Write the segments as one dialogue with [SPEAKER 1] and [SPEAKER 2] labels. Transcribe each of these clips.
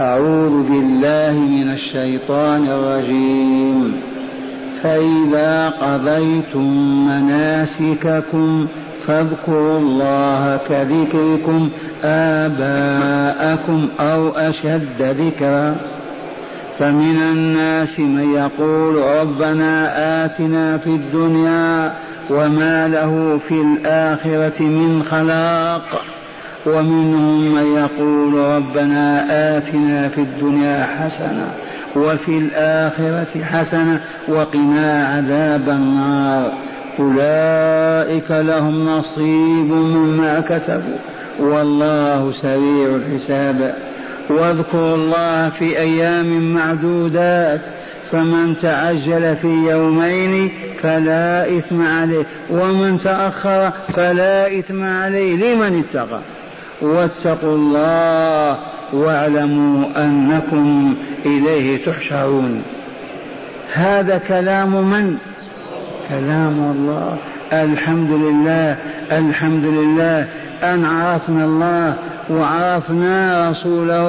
[SPEAKER 1] أعوذ بالله من الشيطان الرجيم. فإذا قضيتم مناسككم فاذكروا الله كذكركم آباءكم أو أشد ذكرا. فمن الناس من يقول ربنا آتنا في الدنيا وما له في الآخرة من خلاق. ومنهم من يقول ربنا آتنا في الدنيا حسنة وفي الآخرة حسنة وقنا عذاب النار. أولئك لهم نصيب مما كسبوا. والله سريع الحساب. واذكروا الله في أيام معدودات. فمن تعجل في يومين فلا إثم عليه. ومن تأخر فلا إثم عليه. لمن اتقى؟ واتقوا الله واعلموا أنكم إليه تحشرون. هذا كلام من؟ كلام الله. الحمد لله الحمد لله. أن عرفنا الله وعرفنا رسوله.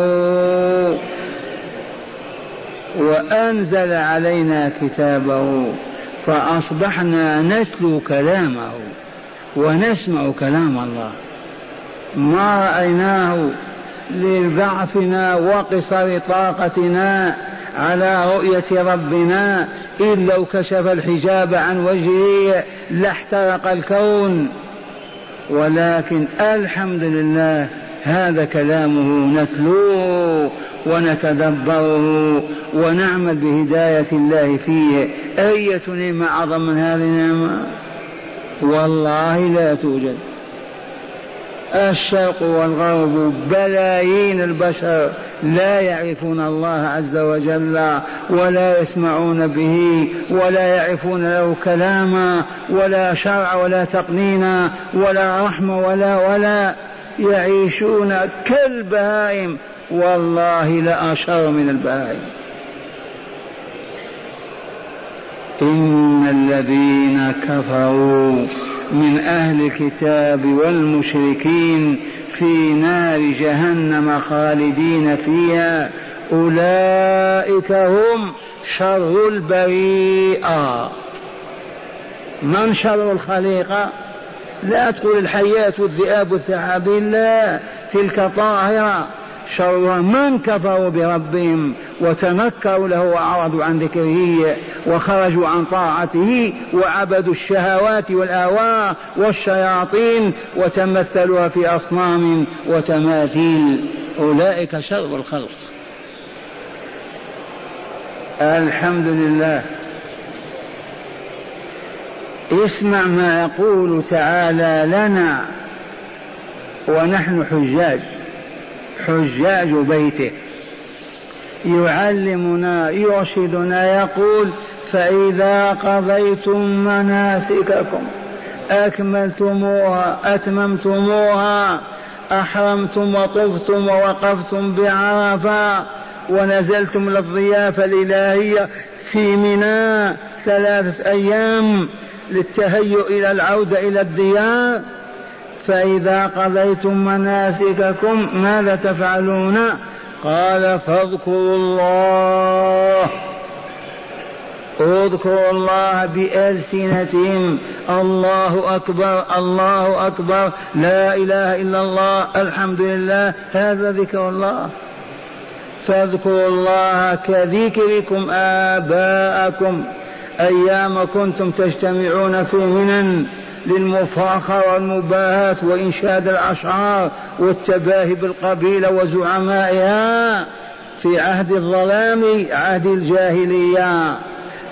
[SPEAKER 1] وأنزل علينا كتابه فأصبحنا نتلو كلامه ونسمع كلام الله. ما رأيناه لضعفنا وقصر طاقتنا على رؤية ربنا إن لو كشف الحجاب عن وجهه لاحترق الكون. ولكن الحمد لله هذا كلامه نتلوه ونتدبره ونعمل بهداية الله فيه. أية نعمة أعظم من هذه النعمة؟ والله لا توجد. الشرق والغرب بلايين البشر لا يعرفون الله عز وجل ولا يسمعون به ولا يعرفون له كلاما ولا شرع ولا تقنينا ولا رحمه ولا ولا يعيشون كالبهائم. والله لأشر من البهائم. إن الذين كفروا من أهل الكتاب والمشركين في نار جهنم خالدين فيها. أولئك هم شر البريئة من شر الخليقة لا تقول الحياة والذئاب والثعابين لا تلك طاهرة. شر من كفروا بربهم وتنكروا له وأعرضوا عن ذكره وخرجوا عن طاعته وعبدوا الشهوات والآواء والشياطين وتمثلوها في أصنام وتماثيل. أولئك شر الخلق. الحمد لله. اسمع ما يقول تعالى لنا ونحن حجاج. حجاج بيته. يعلمنا يرشدنا يقول فإذا قضيتم مناسككم أكملتموها أتممتموها أحرمتم وطفتم ووقفتم بعرفة ونزلتم للضيافة الإلهية في منى ثلاثة أيام للتهيؤ إلى العودة إلى الديار فإذا قضيتم مناسككم ماذا تفعلون؟ قال فاذكروا الله. اذكروا الله بألسنتهم. الله أكبر الله أكبر. لا إله إلا الله. الحمد لله. هذا ذكر الله. فاذكروا الله كذكركم آباءكم. أيام كنتم تجتمعون في منن. للمفاخرة والمباهاة وإنشاد الأشعار والتباهي بالقبيلة وزعمائها في عهد الظلام عهد الجاهلية.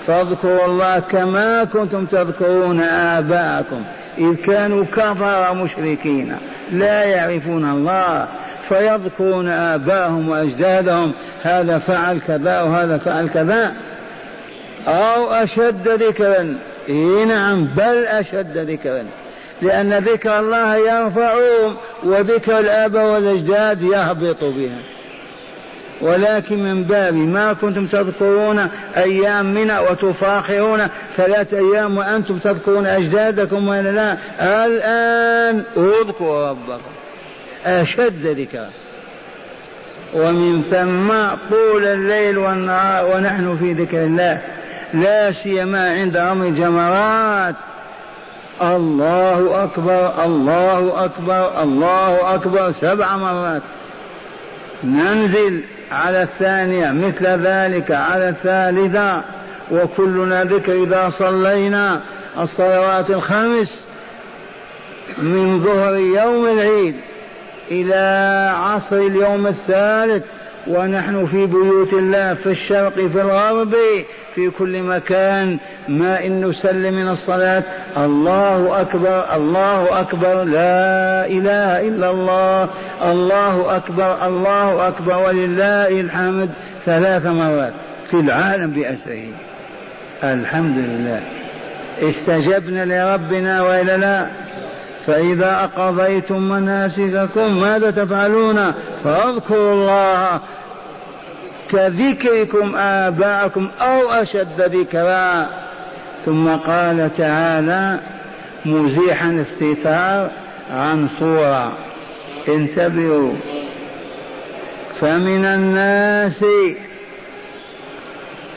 [SPEAKER 1] فاذكروا الله كما كنتم تذكرون آباءكم. إذ كانوا كفر مشركين. لا يعرفون الله فيذكرون آباءهم وأجدادهم. هذا فعل كذا وهذا فعل كذا. أو أشد ذكرا. إيه نعم بل أشد ذكرا لأن ذكر الله يرفعهم وذكر الآباء والأجداد يهبط بهم. ولكن من باب ما كنتم تذكرون أيام منا وتفاخرون ثلاث أيام وأنتم تذكرون أجدادكم ولا لا الآن اذكروا ربكم. أشد ذكرا ومن ثم طول الليل والنهار ونحن في ذكر الله. لا سيما عند رمي الجمرات. الله أكبر الله أكبر الله أكبر. سبع مرات. ننزل على الثانية مثل ذلك على الثالثة. وكلنا ذكر إذا صلينا. الصلوات الخمس من ظهر يوم العيد إلى عصر اليوم الثالث. ونحن في بيوت الله في الشرق في الغرب في كل مكان ما إن نسلم من الصلاة. الله أكبر الله أكبر لا إله إلا الله. الله أكبر الله أكبر ولله الحمد. ثلاث مرات في العالم بأسره. الحمد لله. استجبنا لربنا وإلا لا. فإذا أقضيتم مناسككم ماذا تفعلون؟ فاذكروا الله. كذكركم آباءكم أو أشد ذكرا. ثم قال تعالى مزيحا الستار عن صورة. انتبهوا. فمن الناس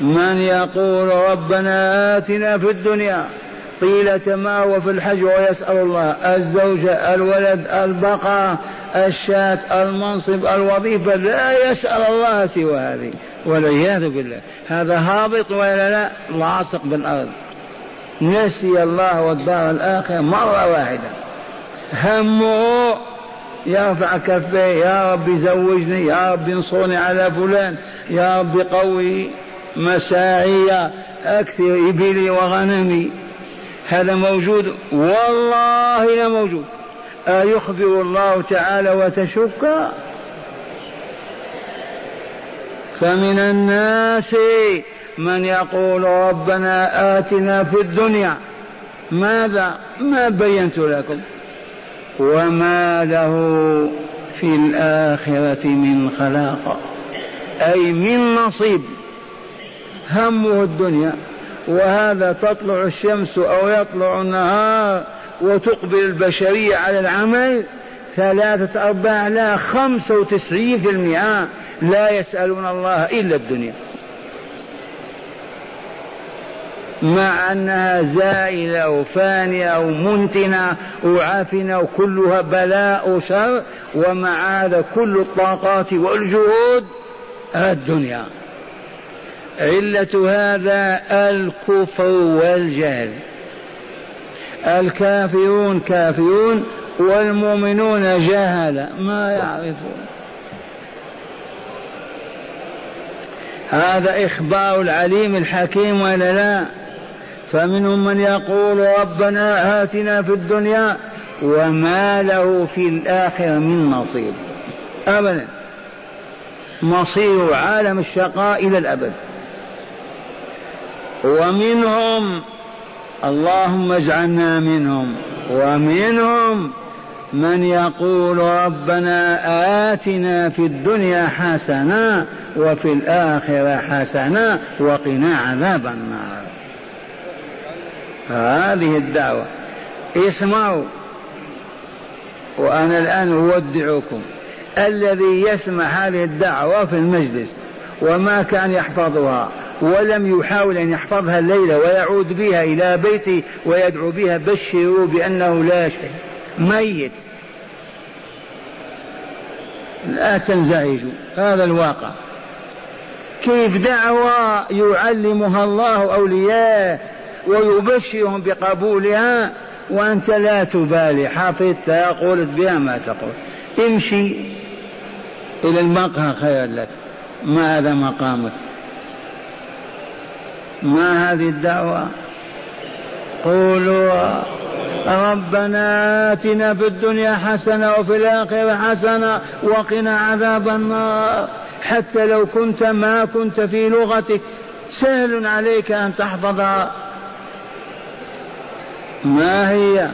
[SPEAKER 1] من يقول ربنا آتنا في الدنيا. طيلة ما هو في الحج ويسأل الله الزوجة الولد البقرة الشاة المنصب الوظيفة لا يسأل الله سوى هذه والعياذ بالله. هذا هابط ولا لا؟ لاصق بالأرض. نسي الله والدار الآخرة مرة واحدة. همه يرفع كفيه يا رب زوجني يا رب انصرني على فلان يا رب قوي مساعي أكثر إبلي وغنمي. هذا موجود؟ والله لا موجود. أيخبر الله تعالى وتشك؟ فمن الناس من يقول ربنا آتنا في الدنيا. ماذا؟ ما بينت لكم. وما له في الآخرة من خلاق. أي من نصيب. همه الدنيا. وهذا تطلع الشمس أو يطلع النهار وتقبل البشرية على العمل ثلاثة أرباع لا خمسة وتسعين في المئة لا يسألون الله إلا الدنيا. مع أنها زائلة وفانية ومنتنة وعافنة وكلها بلاء وشر ومع هذا كل الطاقات والجهود الدنيا. علة هذا الكفر والجهل. الكافرون كافرون والمؤمنون جهل. ما يعرفون. هذا إخبار العليم الحكيم ولا لا؟ فمنهم من يقول ربنا آتنا في الدنيا وما له في الآخرة من نصيب. أبدا. مصير عالم الشقاء إلى الأبد. ومنهم اللهم اجعلنا منهم ومنهم من يقول ربنا آتنا في الدنيا حسنة وفي الآخرة حسنة وقنا عذاب النار. هذه الدعوة. اسمعوا. وأنا الآن أودعكم. الذي يسمع هذه الدعوة في المجلس وما كان يحفظها ولم يحاول أن يحفظها الليلة ويعود بها إلى بيته ويدعو بها بشروا بأنه لا شيء. ميت. لا تنزعجوا. هذا الواقع. كيف دعوة يعلمها الله أولياء ويبشرهم بقبولها وأنت لا تبالي. حفظتها قلت بها ما تقول. امشي إلى المقهى خير لك. ما هذا مقامك؟ ما هذه الدعوة؟ قولوا ربنا آتنا في الدنيا حسنة وفي الآخرة حسنة وقنا عذاب النار. حتى لو كنت ما كنت في لغتك سهل عليك أن تحفظها. ما هي؟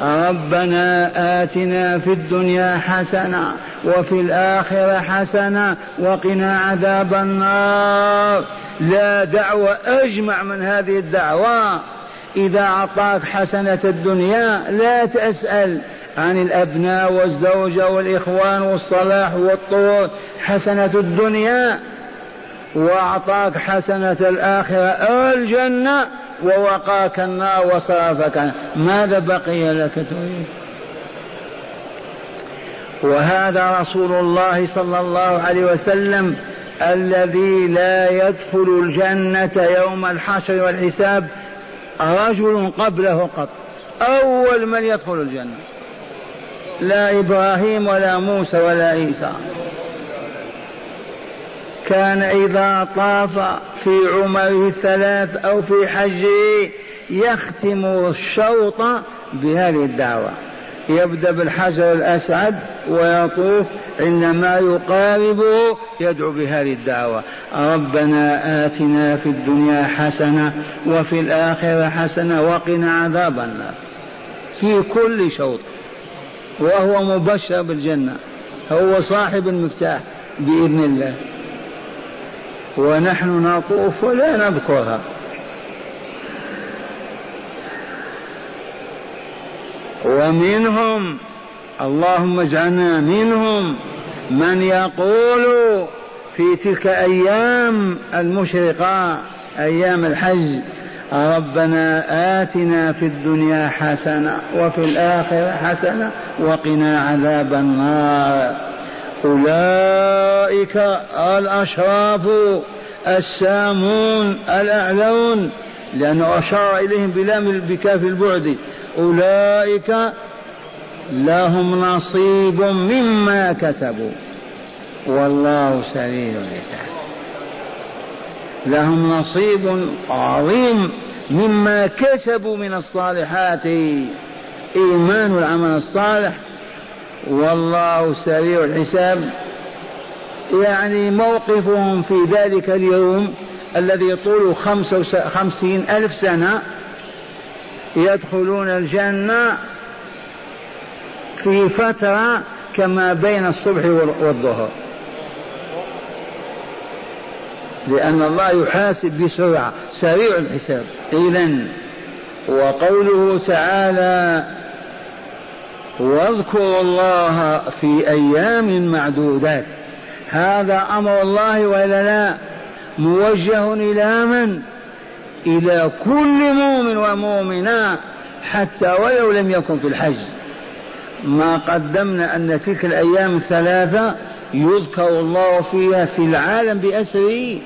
[SPEAKER 1] ربنا آتنا في الدنيا حسنة وفي الآخرة حسنة وقنا عذاب النار. لا دعوة أجمع من هذه الدعوة. إذا أعطاك حسنة الدنيا لا تسأل عن الأبناء والزوجة والإخوان والصلاح والطور حسنة الدنيا وأعطاك حسنة الآخرة الجنة ووقاك النار وصرفك ماذا بقي لك تريد؟ وهذا رسول الله صلى الله عليه وسلم الذي لا يدخل الجنة يوم الحشر والحساب رجل قبله قط. أول من يدخل الجنة. لا إبراهيم ولا موسى ولا عيسى. كان إذا طاف في عمره الثلاث أو في حجه يختم الشوط بهذه الدعوة. يبدأ بالحجر الأسعد ويطوف عندما يقاربه يدعو بهذه الدعوة. ربنا آتنا في الدنيا حسنة وفي الآخرة حسنة وقنا عذاب النار. في كل شوط. وهو مبشر بالجنة. هو صاحب المفتاح بإذن الله. ونحن نطوف ولا نذكرها ومنهم اللهم اجعلنا منهم من يقول في تلك أيام المشرقة أيام الحج ربنا آتنا في الدنيا حسنة وفي الآخرة حسنة وقنا عذاب النار. أولئك الأشراف السامون الأعلون. لأنه أشار إليهم بلام بكاف البعد. أولئك لهم نصيب مما كسبوا. والله سريع الحساب. لهم نصيب عظيم مما كسبوا من الصالحات. إيمان العمل الصالح والله سريع الحساب. يعني موقفهم في ذلك اليوم الذي طوله خمسين ألف سنة يدخلون الجنة في فترة كما بين الصبح والظهر. لأن الله يحاسب بسرعة. سريع الحساب. إذا وقوله تعالى واذكروا الله في أيام معدودات. هذا أمر الله وإلا لا؟ موجه إلى من إلى كل مؤمن ومؤمنة حتى ولو لم يكن في الحج. ما قدمنا أن تلك الأيام الثلاثة يذكر الله فيها في العالم بأسره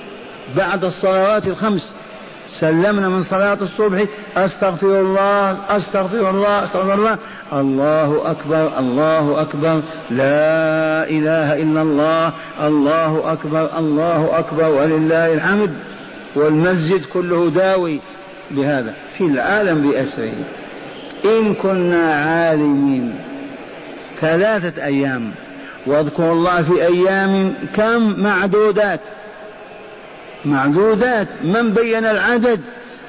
[SPEAKER 1] بعد الصلوات الخمس. سلمنا من صلاة الصبح أستغفر الله أستغفر الله أستغفر الله. الله أكبر الله أكبر. لا إله إلا الله. الله أكبر الله أكبر. ولله الحمد. والمسجد كله داوي بهذا في العالم بأسره. إن كنا عالمين. ثلاثة أيام. واذكروا الله في أيام كم معدودات. معدودات من بين العدد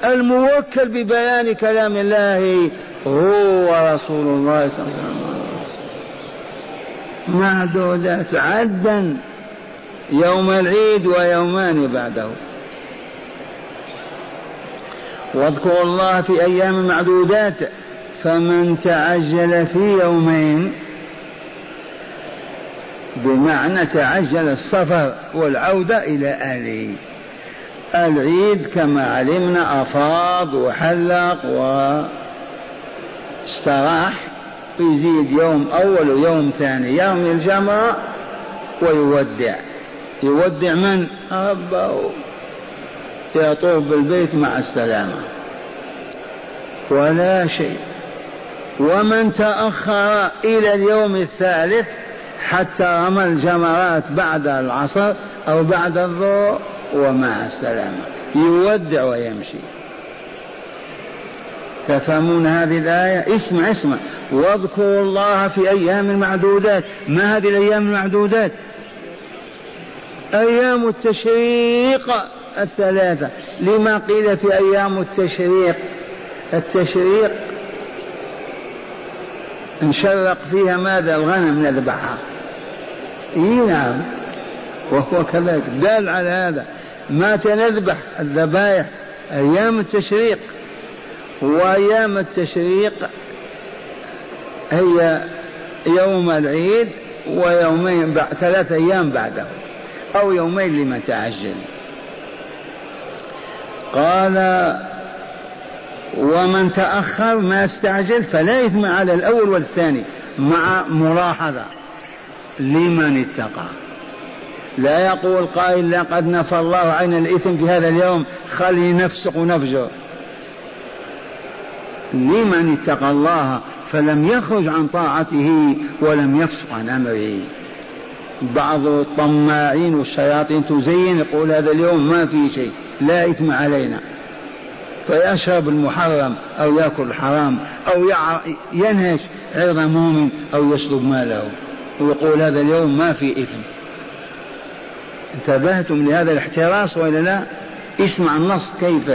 [SPEAKER 1] الموكل ببيان كلام الله هو رسول الله صلى الله عليه وسلم. معدودات عدا يوم العيد ويومان بعده. واذكروا الله في أيام معدودات فمن تعجل في يومين بمعنى تعجل السفر والعودة إلى اهله العيد كما علمنا أفاض وحلق واستراح ويزيد يوم أول ويوم ثاني يرمي الجمرة ويودع. يودع من؟ ربه يطوف بالبيت مع السلامة. ولا شيء. ومن تأخر إلى اليوم الثالث حتى رمى الجمرات بعد العصر أو بعد الظهر ومع السلامة. يودع ويمشي. تفهمون هذه الآية؟ اسمع اسمع. واذكروا الله في أيام المعدودات ما هذه الأيام المعدودات؟ أيام التشريق الثلاثة. لما قيل في أيام التشريق؟ التشريق نشرق فيها ماذا؟ الغنم نذبحها. إي نعم. وهو كذلك. دال على هذا. متى نذبح الذبائح أيام التشريق. وأيام التشريق هي يوم العيد ويومين بعد ثلاثة أيام بعده. أو يومين لمن تعجل. قال ومن تأخر ما استعجل فلا إثم على الأول والثاني مع ملاحظة لمن اتقى. لا يقول قائل لقد نفى الله عن الإثم في هذا اليوم خلي نفسق ونفجر لمن اتقى الله فلم يخرج عن طاعته ولم يفسق عن أمره. بعض الطماعين والشياطين تزين يقول هذا اليوم ما في شيء لا إثم علينا. فيشرب المحرم أو يأكل الحرام أو ينهش عرض مؤمن أو يسلب ماله. ويقول هذا اليوم ما في إثم. انتبهتم لهذا الاحتراس ولا لا؟ اسمع النص كيف.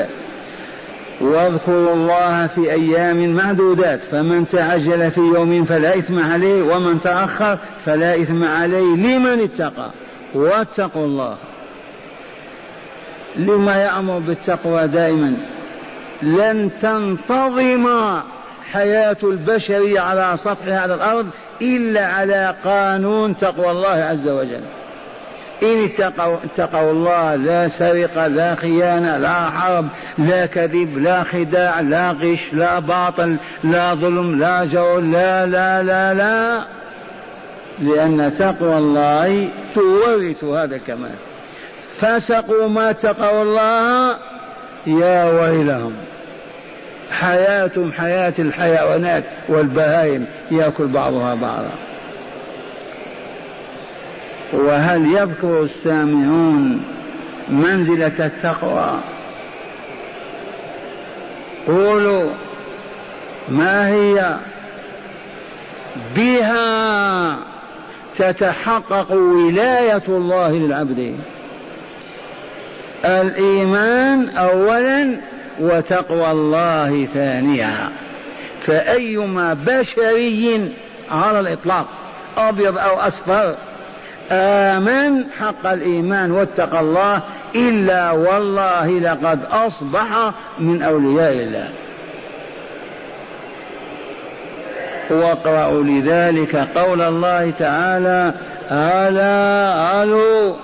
[SPEAKER 1] واذكروا الله في أيام معدودات فمن تعجل في يوم فلا إثم عليه ومن تأخر فلا إثم عليه. لمن اتقى؟ واتقوا الله. لما يأمر بالتقوى دائما. لن تنتظم حياة البشرية على سطح هذا الأرض إلا على قانون تقوى الله عز وجل. إن اتقوا, اتقوا الله لا سرقة لا خيانة لا حرب لا كذب لا خداع لا غش لا باطل لا ظلم لا جور لا لا لا لا. لأن تقوى الله تورث هذا الكمال. فسقوا ما اتقوا الله يا ويلهم. حياتهم حياة الحيوانات والبهائم يأكل بعضها بعضا. وهل يذكر السامعون منزلة التقوى؟ قولوا ما هي؟ بها تتحقق ولاية الله للعبد. الإيمان أولا وتقوى الله ثانيا. فأيما بشري على الإطلاق أبيض أو أصفر آمن حق الإيمان واتقى الله إلا والله لقد أصبح من أولياء الله. واقرأوا لذلك قول الله تعالى ألا ألو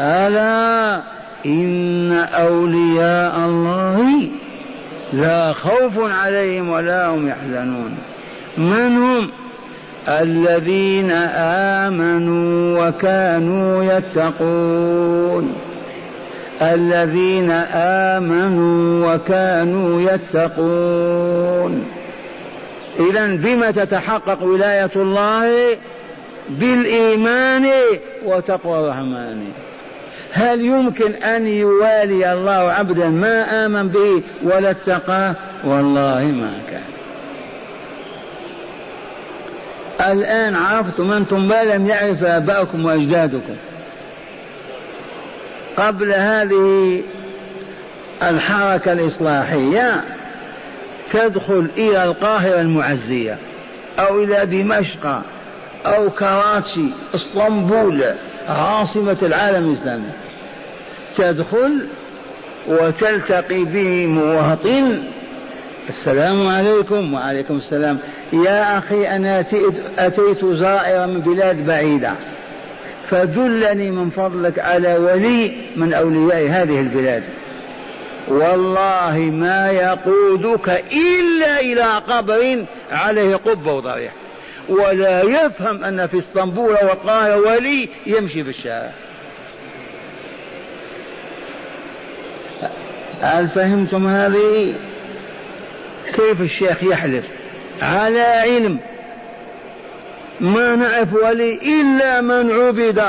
[SPEAKER 1] ألا إن أولياء الله لا خوف عليهم ولا هم يحزنون. من هم؟ الذين آمنوا وكانوا يتقون. الذين آمنوا وكانوا يتقون. إذا بما تتحقق ولاية الله بالإيمان وتقوى الرحمن. هل يمكن أن يوالي الله عبدا ما آمن به ولا اتقاه؟ والله ما كان. الآن عرفتم أنتم ما لم يعرف آباؤكم وأجدادكم. قبل هذه الحركة الإصلاحية تدخل إلى القاهرة المعزية أو إلى دمشق أو كراتشي إسطنبول عاصمة العالم الإسلامي. تدخل وتلتقي به مواطن السلام عليكم وعليكم السلام. يا أخي أنا أتيت زائرا من بلاد بعيدة. فدلني من فضلك على ولي من أولياء هذه البلاد. والله ما يقودك إلا إلى قبر عليه قبة وضريح. ولا يفهم أن في اسطنبول والقاهرة ولي يمشي في الشارع. هل فهمتم هذه؟ كيف الشيخ يحلف؟ على علم. ما نعرف ولي إلا من عبد.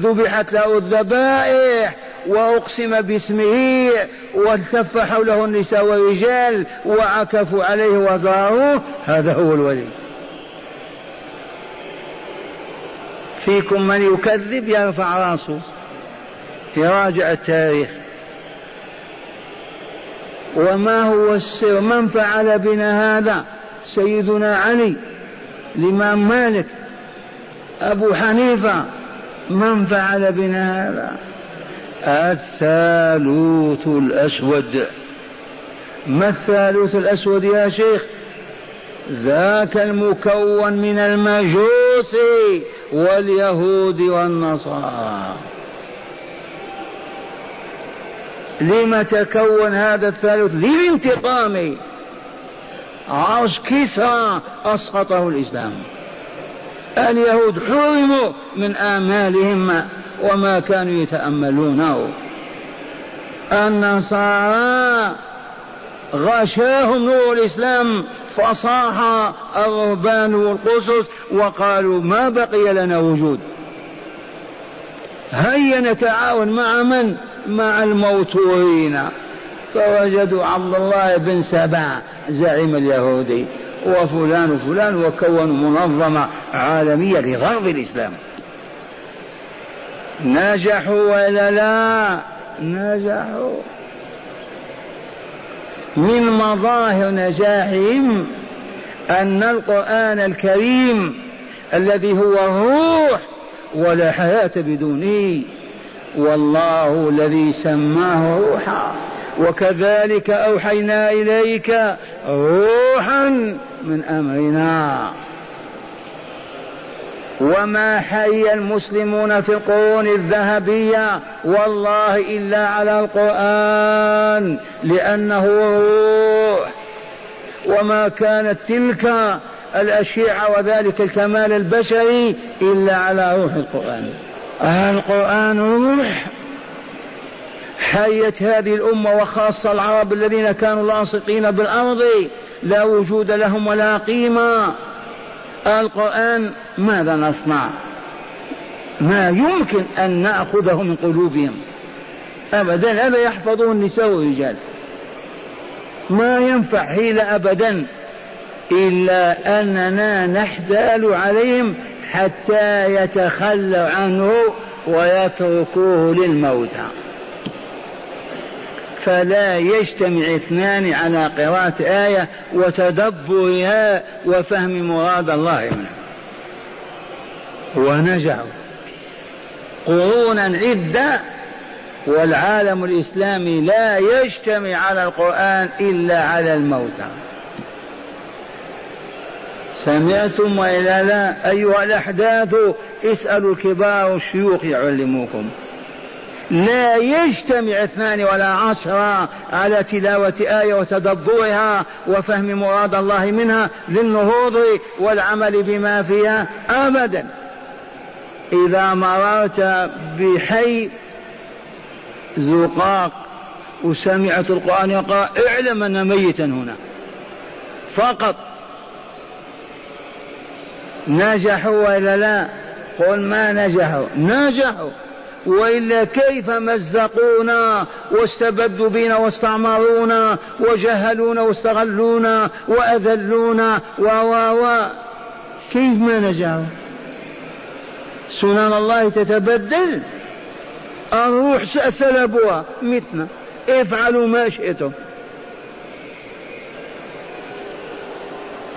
[SPEAKER 1] ذبحت له الذبائح وأقسم باسمه والتف حوله النساء والرجال وعكفوا عليه وزاروه هذا هو الولي. فيكم من يكذب يرفع رأسه. يراجع التاريخ. وما هو السر؟ من فعل بنا هذا؟ سيدنا علي الإمام مالك أبو حنيفة. من فعل بنا هذا؟ الثالوث الأسود. ما الثالوث الأسود يا شيخ؟ ذاك المكون من المجوس واليهود والنصارى. لم تكون هذا الثالث للانتقام. عرش كسرى أسقطه الإسلام. اليهود حرموا من آمالهم وما كانوا يتأملونه النصارى غشاهم نور الإسلام فصاح الرهبان والقصص وقالوا ما بقي لنا وجود. هيا نتعاون مع من؟ مع الموتورين. فوجدوا عبد الله بن سبع زعيم اليهودي وفلان وفلان وكونوا منظمة عالمية لغرض الإسلام. نجحوا ولا لا؟ نجحوا من مظاهر نجاحهم أن القرآن الكريم الذي هو الروح ولا حياة بدونه والله الذي سماه روحا وكذلك أوحينا إليك روحا من أمرنا. وما حي المسلمون في القرون الذهبية والله إلا على القرآن لأنه روح. وما كانت تلك الأشياء وذلك الكمال البشري إلا على روح القرآن. القرآن روح حيت هذه الأمة وخاصة العرب الذين كانوا لاصقين بالأرض لا وجود لهم ولا قيمة. القرآن ماذا نصنع؟ ما يمكن أن نأخذه من قلوبهم. أبدا هذا يحفظه النساء والرجال. ما ينفع حيلة أبدا إلا أننا نحتال عليهم حتى يتخلوا عنه ويتركوه للموتى. فلا يجتمع اثنان على قراءة آية وتدبرها وفهم مراد الله منها. ونجعوا قرونا عدة والعالم الإسلامي لا يجتمع على القرآن إلا على الموتى. سمعتم وإلا لا؟ أيها الأحداث اسألوا الكبار والشيوخ يعلموكم. لا يجتمع اثنان ولا عشرة على تلاوة آية وتدبرها وفهم مراد الله منها للنهوض والعمل بما فيها أبدا. إذا مررت بحي زقاق وسمعت القرآن يقرأ اعلم أن ميتا هنا. فقط. نجحوا ولا لا؟ قل ما نجحوا. نجحوا. وإلا كيف مزقونا واستبدوا بنا واستعمرونا وجهلونا واستغلونا وأذلونا؟ و و كيف ما نجحوا؟ سنن الله تتبدل. الروح سلبوها مثلنا. افعلوا ما شئتم.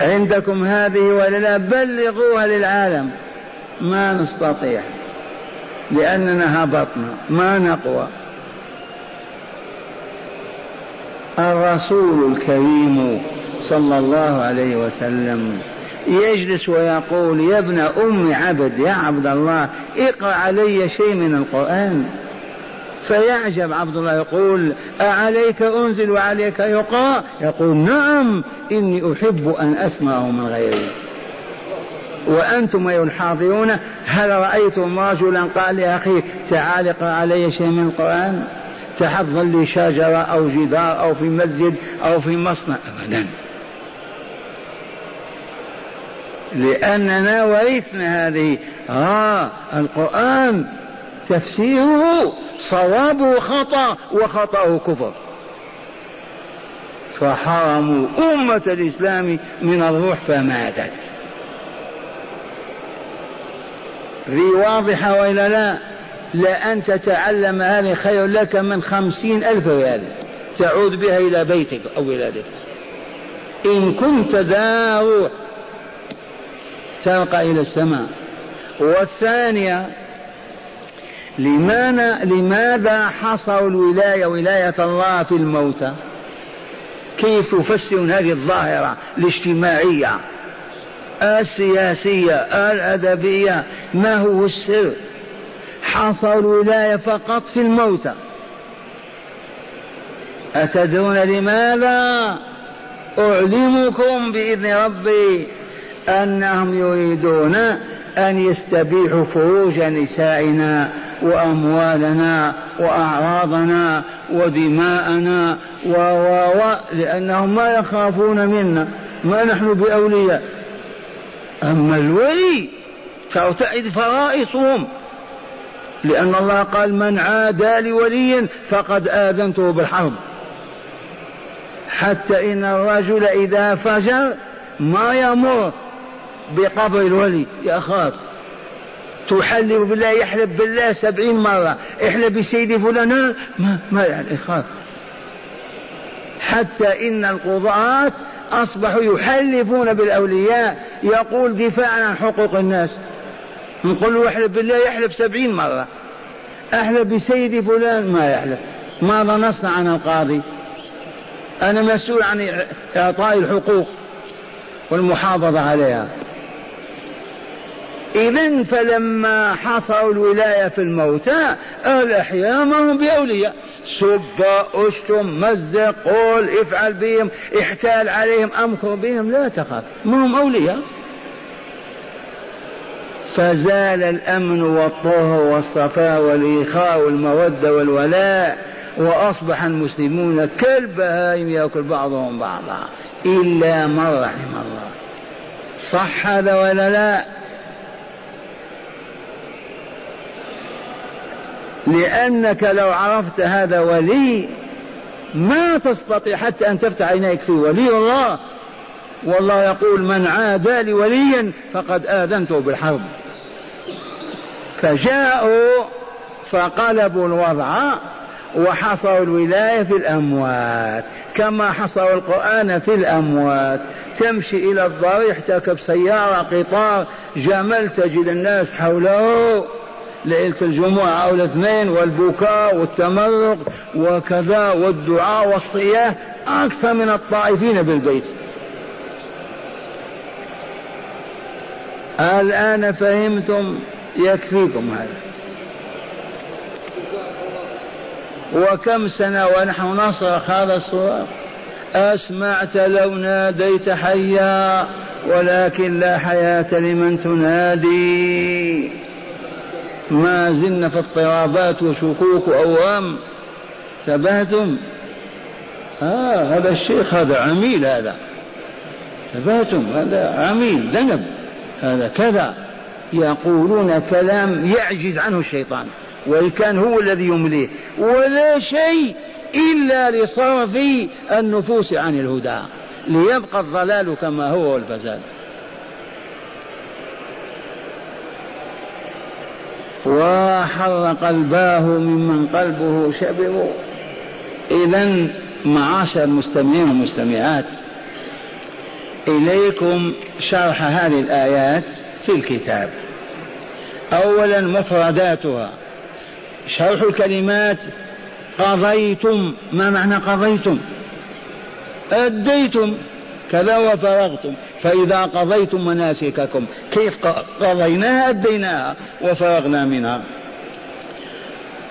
[SPEAKER 1] عندكم هذه ولا لا بلغوها للعالم. ما نستطيع لأننا هبطنا ما نقوى. الرسول الكريم صلى الله عليه وسلم يجلس ويقول يا ابن أم عبد يا عبد الله اقرأ علي شيء من القرآن. فيعجب عبد الله يقول أعليك أنزل وعليك يقرأ يقول نعم إني أحب أن أسمعه من غيري. وأنتم أيها الحاضرون هل رأيتم رجلا؟ قال لأخيه تعال اقرأ علي شيء من القرآن تحضر لي شجرة أو جدار أو في مسجد أو في مصنع. أبدا. لأننا ورثنا هذه آه القرآن. تفسيره صوابه خطأ وخطأه كفر. فحرموا أمة الإسلام من الروح فماتت. ذي واضحة وإلا لا؟ لأن تتعلم هذه خير لك من خمسين ألف ريال. تعود بها إلى بيتك أو ولادك. إن كنت ذا روح ترقى إلى السماء. والثانية لماذا لماذا حصروا الولاية ولاية الله في الموتى كيف تفسرون هذه الظاهرة الاجتماعية؟ السياسية الأدبية ما هو السر؟ حصل الولاية فقط في الموتى أتدرون لماذا؟ أعلمكم بإذن ربي أنهم يريدون أن يستبيحوا فروج نسائنا. وأموالنا وأعراضنا ودماءنا و و و لأنهم ما يخافون منا ما نحن بأولياء. أما الولي ترتعد فرائصهم. لأن الله قال من عادى لولي فقد آذنته بالحرب. حتى إن الرجل إذا فجر ما يمر بقبر الولي يخاف تحلف بالله يحلف بالله سبعين مرة. احلف بسيدي فلان ما, ما يعني يخاف حتى إن القضاة أصبحوا يحلفون بالأولياء يقول دفاعا عن حقوق الناس. نقول له احلف بالله يحلف سبعين مرة. أحلف بسيدي فلان ما يحلف. ماذا نصنع عن القاضي؟ أنا مسؤول عن إعطاء الحقوق والمحافظة عليها. إذا فلما حصروا الولاية في الموتى الأحياء ما هم بأولياء. سب أشتم مزق قول افعل بهم احتال عليهم أمكر بهم لا تخاف ما هم أولياء؟ فزال الأمن والطهر والصفاء والإخاء والمودة والولاء وأصبح المسلمون كالبهائم يأكل بعضهم بعضا. إلا من رحم الله. صح هذا ولا لا؟ لأنك لو عرفت هذا ولي ما تستطيع حتى أن تفتح عينيك فيه ولي الله. والله يقول من عادى لوليا فقد آذنته بالحرب. فجاءوا فقلبوا الوضع وحصروا الولاية في الأموات. كما حصروا القرآن في الأموات. تمشي إلى الضريح تركب سيارة قطار جمل تجد الناس حوله. ليلة الجمعة أو الاثنين والبكاء والتمرق وكذا والدعاء والصياح أكثر من الطائفين بالبيت. الآن فهمتم يكفيكم هذا. وكم سنة ونحن نصرخ هذا الصراخ أسمعت لو ناديت حيا ولكن لا حياة لمن تنادي. ما زلنا في اضطرابات وشكوك وأوهام. تبهتم؟ آه هذا الشيخ هذا عميل هذا. تبهتم؟ هذا عميل ذنب هذا كذا. يقولون كلام يعجز عنه الشيطان وإن كان هو الذي يمليه. ولا شيء إلا لصرف النفوس عن الهدى ليبقى الضلال كما هو والفساد. وحر قلباه ممن قلبه شبه. إذا معاشر المستمعين والمستمعات إليكم شرح هذه الآيات في الكتاب. أولا مفرداتها شرح الكلمات قضيتم ما معنى قضيتم أديتم كذا وفرغتم. فإذا قضيتم مناسككم كيف قضيناها أديناها وفرغنا منها.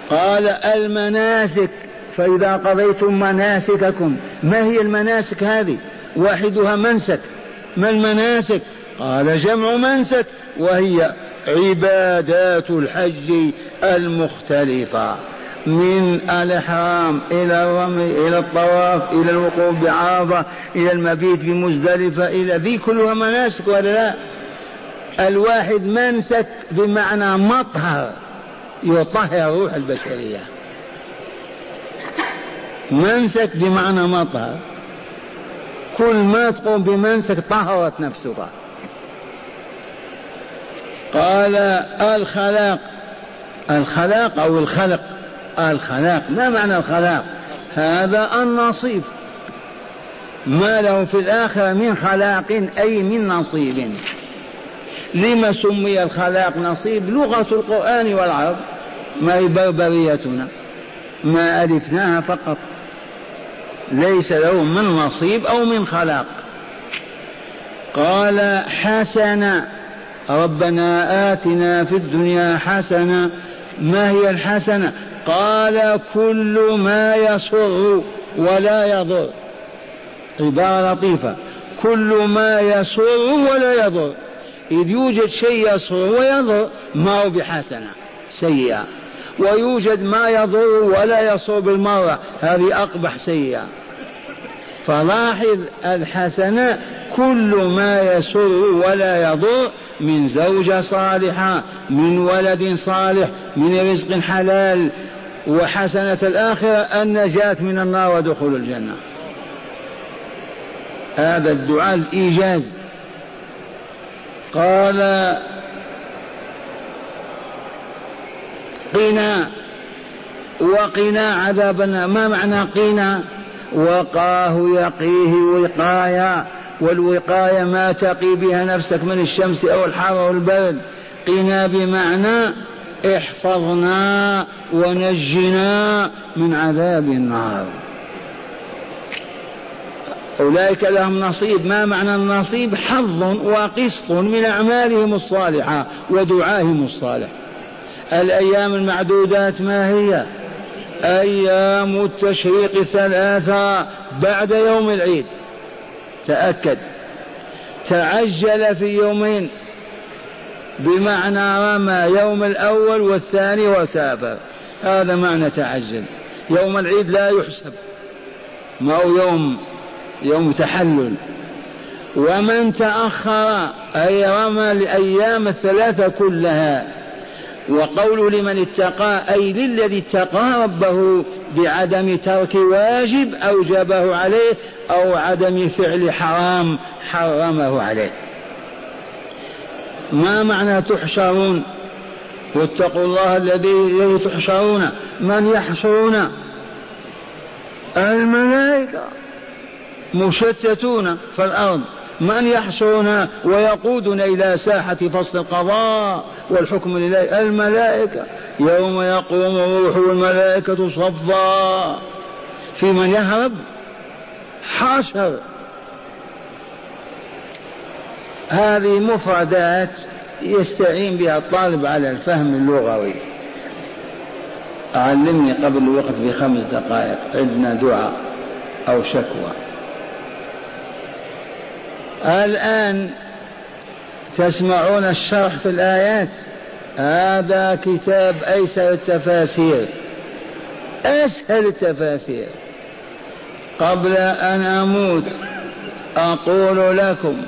[SPEAKER 1] قال المناسك فإذا قضيتم مناسككم ما هي المناسك هذه؟ واحدها منسك. ما المناسك؟ قال جمع منسك وهي عبادات الحج المختلفة. من الإحرام إلى الرمي إلى الطواف إلى الوقوف بعرفة إلى المبيت بمزدلفة إلى ذي كلها مناسك ولا لا؟ الواحد منسك بمعنى مطهر يطهر روح البشرية. منسك بمعنى مطهر. كل ما تقوم بمنسك طهرت نفسك. قال الخلاق الخلاق أو الخلق. الخلاق ما معنى الخلاق؟ هذا النصيب. ما له في الآخرة من خلاق أي من نصيب. لما سمي الخلاق نصيب؟ لغة القرآن والعرب. ما هي بربريتنا. ما ألفناها فقط. ليس له من نصيب أو من خلاق. قال حسنة ربنا آتنا في الدنيا حسنة. ما هي الحسنة؟ قال كل ما يسر ولا يضر. عبارة لطيفة. كل ما يسر ولا يضر. إذ يوجد شيء يسر ويضر ما هو بحسنة سيئة. ويوجد ما يضر ولا يسر بالمرة هذه أقبح سيئة. فلاحظ الحسنة كل ما يسر ولا يضر من زوجة صالحة من ولد صالح من رزق حلال وحسنة الآخرة النجاة من النار ودخول الجنة. هذا الدعاء الإيجاز. قال قنا وقنا عذاب النار ما معنى قنا؟ وقاه يقيه وقايا والوقاية ما تقي بها نفسك من الشمس أو الحر أو البرد. قنا بمعنى احفظنا ونجنا من عذاب النار. أولئك لهم نصيب. ما معنى النصيب؟ حظ وقسط من أعمالهم الصالحة ودعائهم الصالح. الأيام المعدودات ما هي؟ أيام التشريق الثلاثة بعد يوم العيد. تأكد. تعجل في يومين. بمعنى رمى يوم الأول والثاني وسافر. هذا معنى تعجل. يوم العيد لا يحسب. ما هو يوم؟ يوم تحلل. ومن تأخر أي رمى الأيام الثلاثة كلها. وقول لمن اتقى أي للذي اتقى ربه بعدم ترك واجب أوجبه عليه أو عدم فعل حرام حرمه عليه. ما معنى تحشرون؟ واتقوا الله الذي إليه تحشرون. من يحشرون؟ الملائكة. مشتتون في الأرض. من يحشرنا ويقودنا إلى ساحة فصل القضاء والحكم لله؟ الملائكة. يوم يقوم الروح والملائكة صفا. في من يهرب؟ حشر. هذه مفردات يستعين بها الطالب على الفهم اللغوي. علمني قبل الوقت بخمس دقائق. عندنا دعاء أو شكوى. الآن تسمعون الشرح في الآيات. هذا كتاب أيسر التفاسير. أسهل التفاسير. قبل أن أموت أقول لكم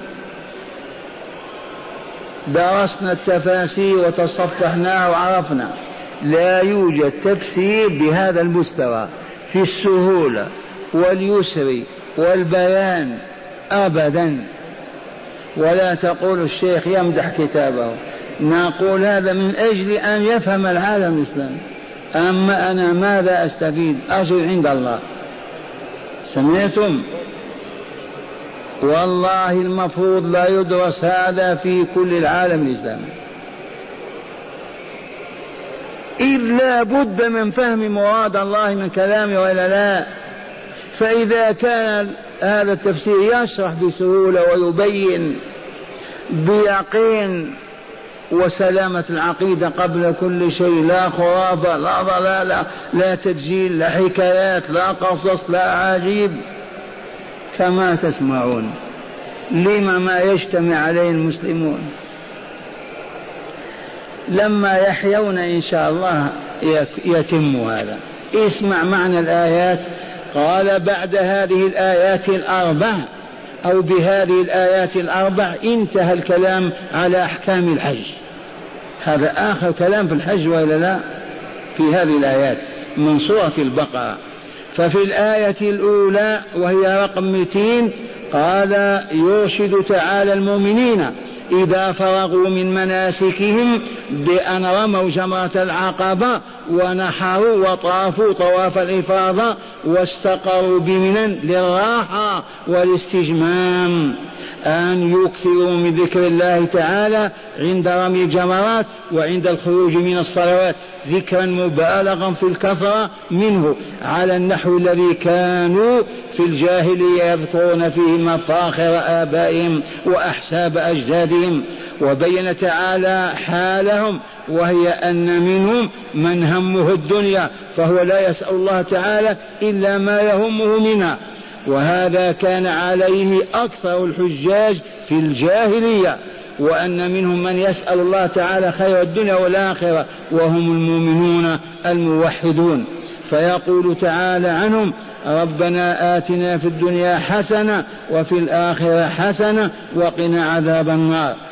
[SPEAKER 1] درسنا التفاسير وتصفحناها وعرفنا. لا يوجد تفسير بهذا المستوى في السهولة واليسر والبيان أبدا. ولا تقول الشيخ يمدح كتابه. نقول هذا من أجل أن يفهم العالم الإسلامي أما أنا ماذا أستفيد؟ أجر عند الله. سمعتم؟ والله المفروض لا يدرس هذا في كل العالم الإسلامي إذ لا بد من فهم مراد الله من كلامه وإلا لا. فإذا كان هذا التفسير يشرح بسهولة ويبين بيقين وسلامة العقيدة قبل كل شيء لا خرافة لا ضلالة لا تدجيل لا حكايات لا قصص لا عجيب. كما تسمعون. لما ما يجتمع عليه المسلمون. لما يحيون إن شاء الله يتم هذا. اسمع معنى الآيات. قال بعد هذه الآيات الأربع أو بهذه الآيات الأربع انتهى الكلام على أحكام الحج. هذا آخر كلام في الحج وإلا لا؟ في هذه الآيات من سورة البقرة. ففي الآية الأولى وهي رقم 200 قال يرشد تعالى المؤمنين إذا فرغوا من مناسكهم بأن رموا جمرة العقبة ونحروا وطافوا طواف الإفاضة واستقروا بمنا للراحة والاستجمام. أن يكثروا من ذكر الله تعالى عند رمي الجمرات وعند الخروج من الصلوات ذكرا مبالغا في الكثرة منه على النحو الذي كانوا في الجاهلية يذكرون فيه مفاخر آبائهم وأحساب أجدادهم. وبين تعالى حالهم وهي أن منهم من همه الدنيا فهو لا يسأل الله تعالى إلا ما يهمه منها. وهذا كان عليه أكثر الحجاج في الجاهلية وأن منهم من يسأل الله تعالى خير الدنيا والآخرة وهم المؤمنون الموحدون. فيقول تعالى عنهم ربنا آتنا في الدنيا حسنة وفي الآخرة حسنة وقنا عذاب النار.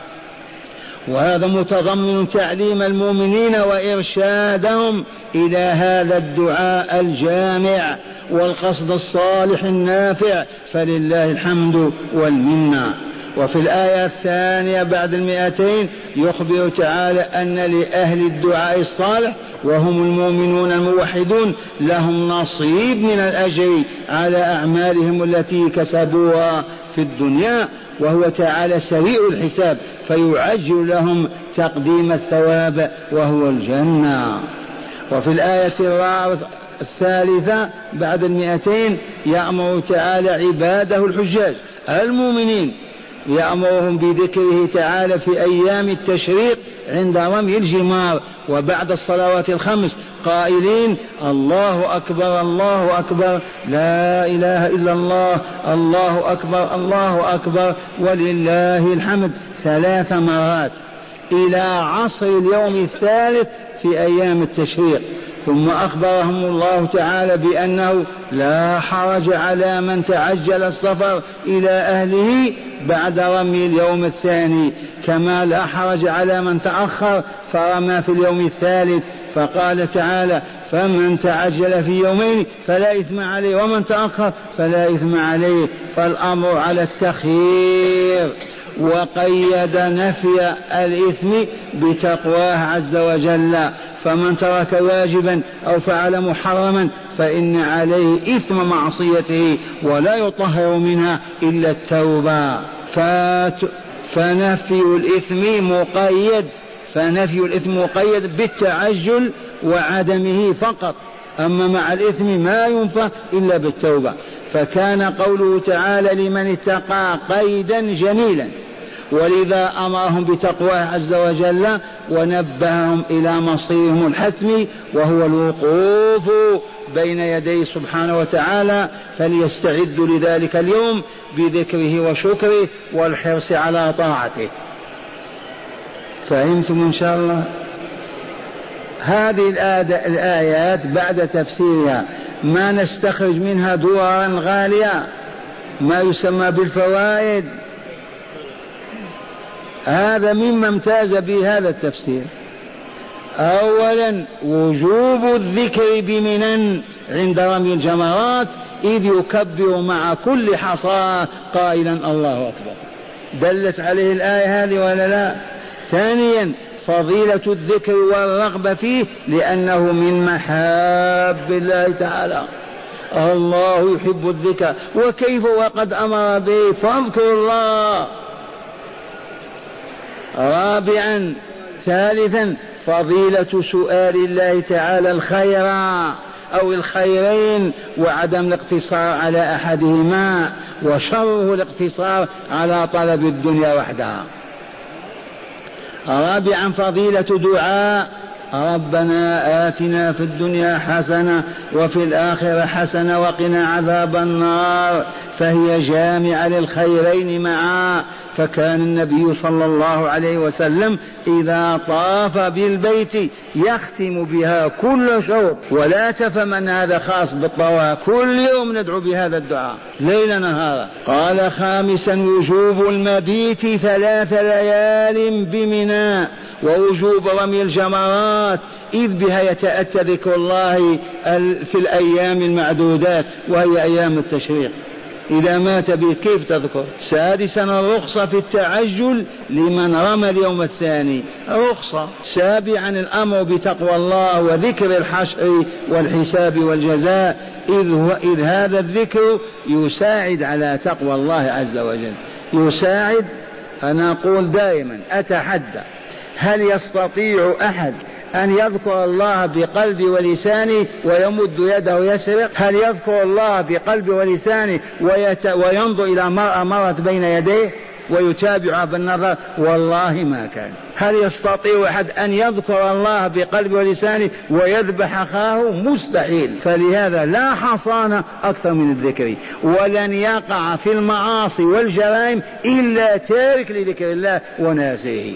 [SPEAKER 1] وهذا متضمن تعليم المؤمنين وإرشادهم إلى هذا الدعاء الجامع والقصد الصالح النافع فلله الحمد والمنة. وفي الآية الثانية بعد المئتين يخبر تعالى أن لأهل الدعاء الصالح وهم المؤمنون الموحدون لهم نصيب من الأجر على أعمالهم التي كسبوها في الدنيا. وهو تعالى سريع الحساب فيعجل لهم تقديم الثواب وهو الجنة. وفي الآية الثالثة بعد المئتين يأمر تعالى عباده الحجاج المؤمنين يأمرهم بذكره تعالى في أيام التشريق عند رمي الجمار وبعد الصلوات الخمس قائلين الله أكبر الله أكبر لا إله إلا الله الله أكبر الله أكبر ولله الحمد. ثلاث مرات إلى عصر اليوم الثالث في أيام التشريق. ثم أخبرهم الله تعالى بأنه لا حرج على من تعجل السفر إلى أهله بعد رمي اليوم الثاني. كما لا حرج على من تأخر فرمى في اليوم الثالث فقال تعالى فمن تعجل في يومين فلا إثم عليه ومن تأخر فلا إثم عليه فالأمر على التخيير. وقيد نفي الإثم بتقواه عز وجل. فمن ترك واجبا أو فعل محرما فإن عليه إثم معصيته ولا يطهر منها إلا التوبة. فنفي الإثم مقيد فنفي الإثم مقيد بالتعجل وعدمه فقط. أما مع الإثم ما ينفى إلا بالتوبة. فكان قوله تعالى لمن اتقى قيدا جميلا. ولذا أمرهم بتقواه عز وجل ونبههم إلى مصيرهم الحتمي وهو الوقوف بين يديه سبحانه وتعالى فليستعدوا لذلك اليوم بذكره وشكره والحرص على طاعته. فهمتم إن شاء الله؟ هذه الآيات بعد تفسيرها ما نستخرج منها دورا غالية ما يسمى بالفوائد. هذا مما امتاز به هذا التفسير. أولا وجوب الذكر بمنن عند رمي الجمرات إذ يكبر مع كل حصى قائلا الله أكبر. دلت عليه الآية هذه ولا لا؟ ثانيا فضيلة الذكر والرغبة فيه لأنه من محاب الله تعالى. الله يحب الذكر وكيف وقد أمر به؟ فاذكروا الله. رابعا ثالثا فضيلة سؤال الله تعالى الخير أو الخيرين وعدم الاقتصار على أحدهما وشره الاقتصار على طلب الدنيا وحدها. رابعا فضيلة دعاء. ربنا آتنا في الدنيا حسنة وفي الآخرة حسنة وقنا عذاب النار فهي جامعة للخيرين معا فكان النبي صلى الله عليه وسلم إذا طاف بالبيت يختم بها كل شوط ولا تفهم هذا خاص بالطواف. كل يوم ندعو بهذا الدعاء. ليل نهارا. قال خامسا وجوب المبيت ثلاث ليال بمنى ووجوب رمي الجمرات إذ بها يتأتى ذكر الله في الأيام المعدودات وهي أيام التشريق. إذا مات بيت كيف تذكر؟ سادسا الرخصة في التعجل لمن رمى اليوم الثاني. رخصة. سابعا الأمر بتقوى الله وذكر الحشر والحساب والجزاء. إذ, هو إذ هذا الذكر يساعد على تقوى الله عز وجل. يساعد أنا أقول دائما أتحدى هل يستطيع أحد أن يذكر الله بقلب ولسانه ويمد يده يسرق هل يذكر الله بقلب ولسانه ويت... وينظر إلى مرأة مرت بين يديه ويتابعها بالنظر؟ والله ما كان. هل يستطيع أحد أن يذكر الله بقلب ولسانه ويذبح أخاه؟ مستحيل. فلهذا لا حصان أكثر من الذكر ولن يقع في المعاصي والجرائم إلا تارك لذكر الله وناسيه.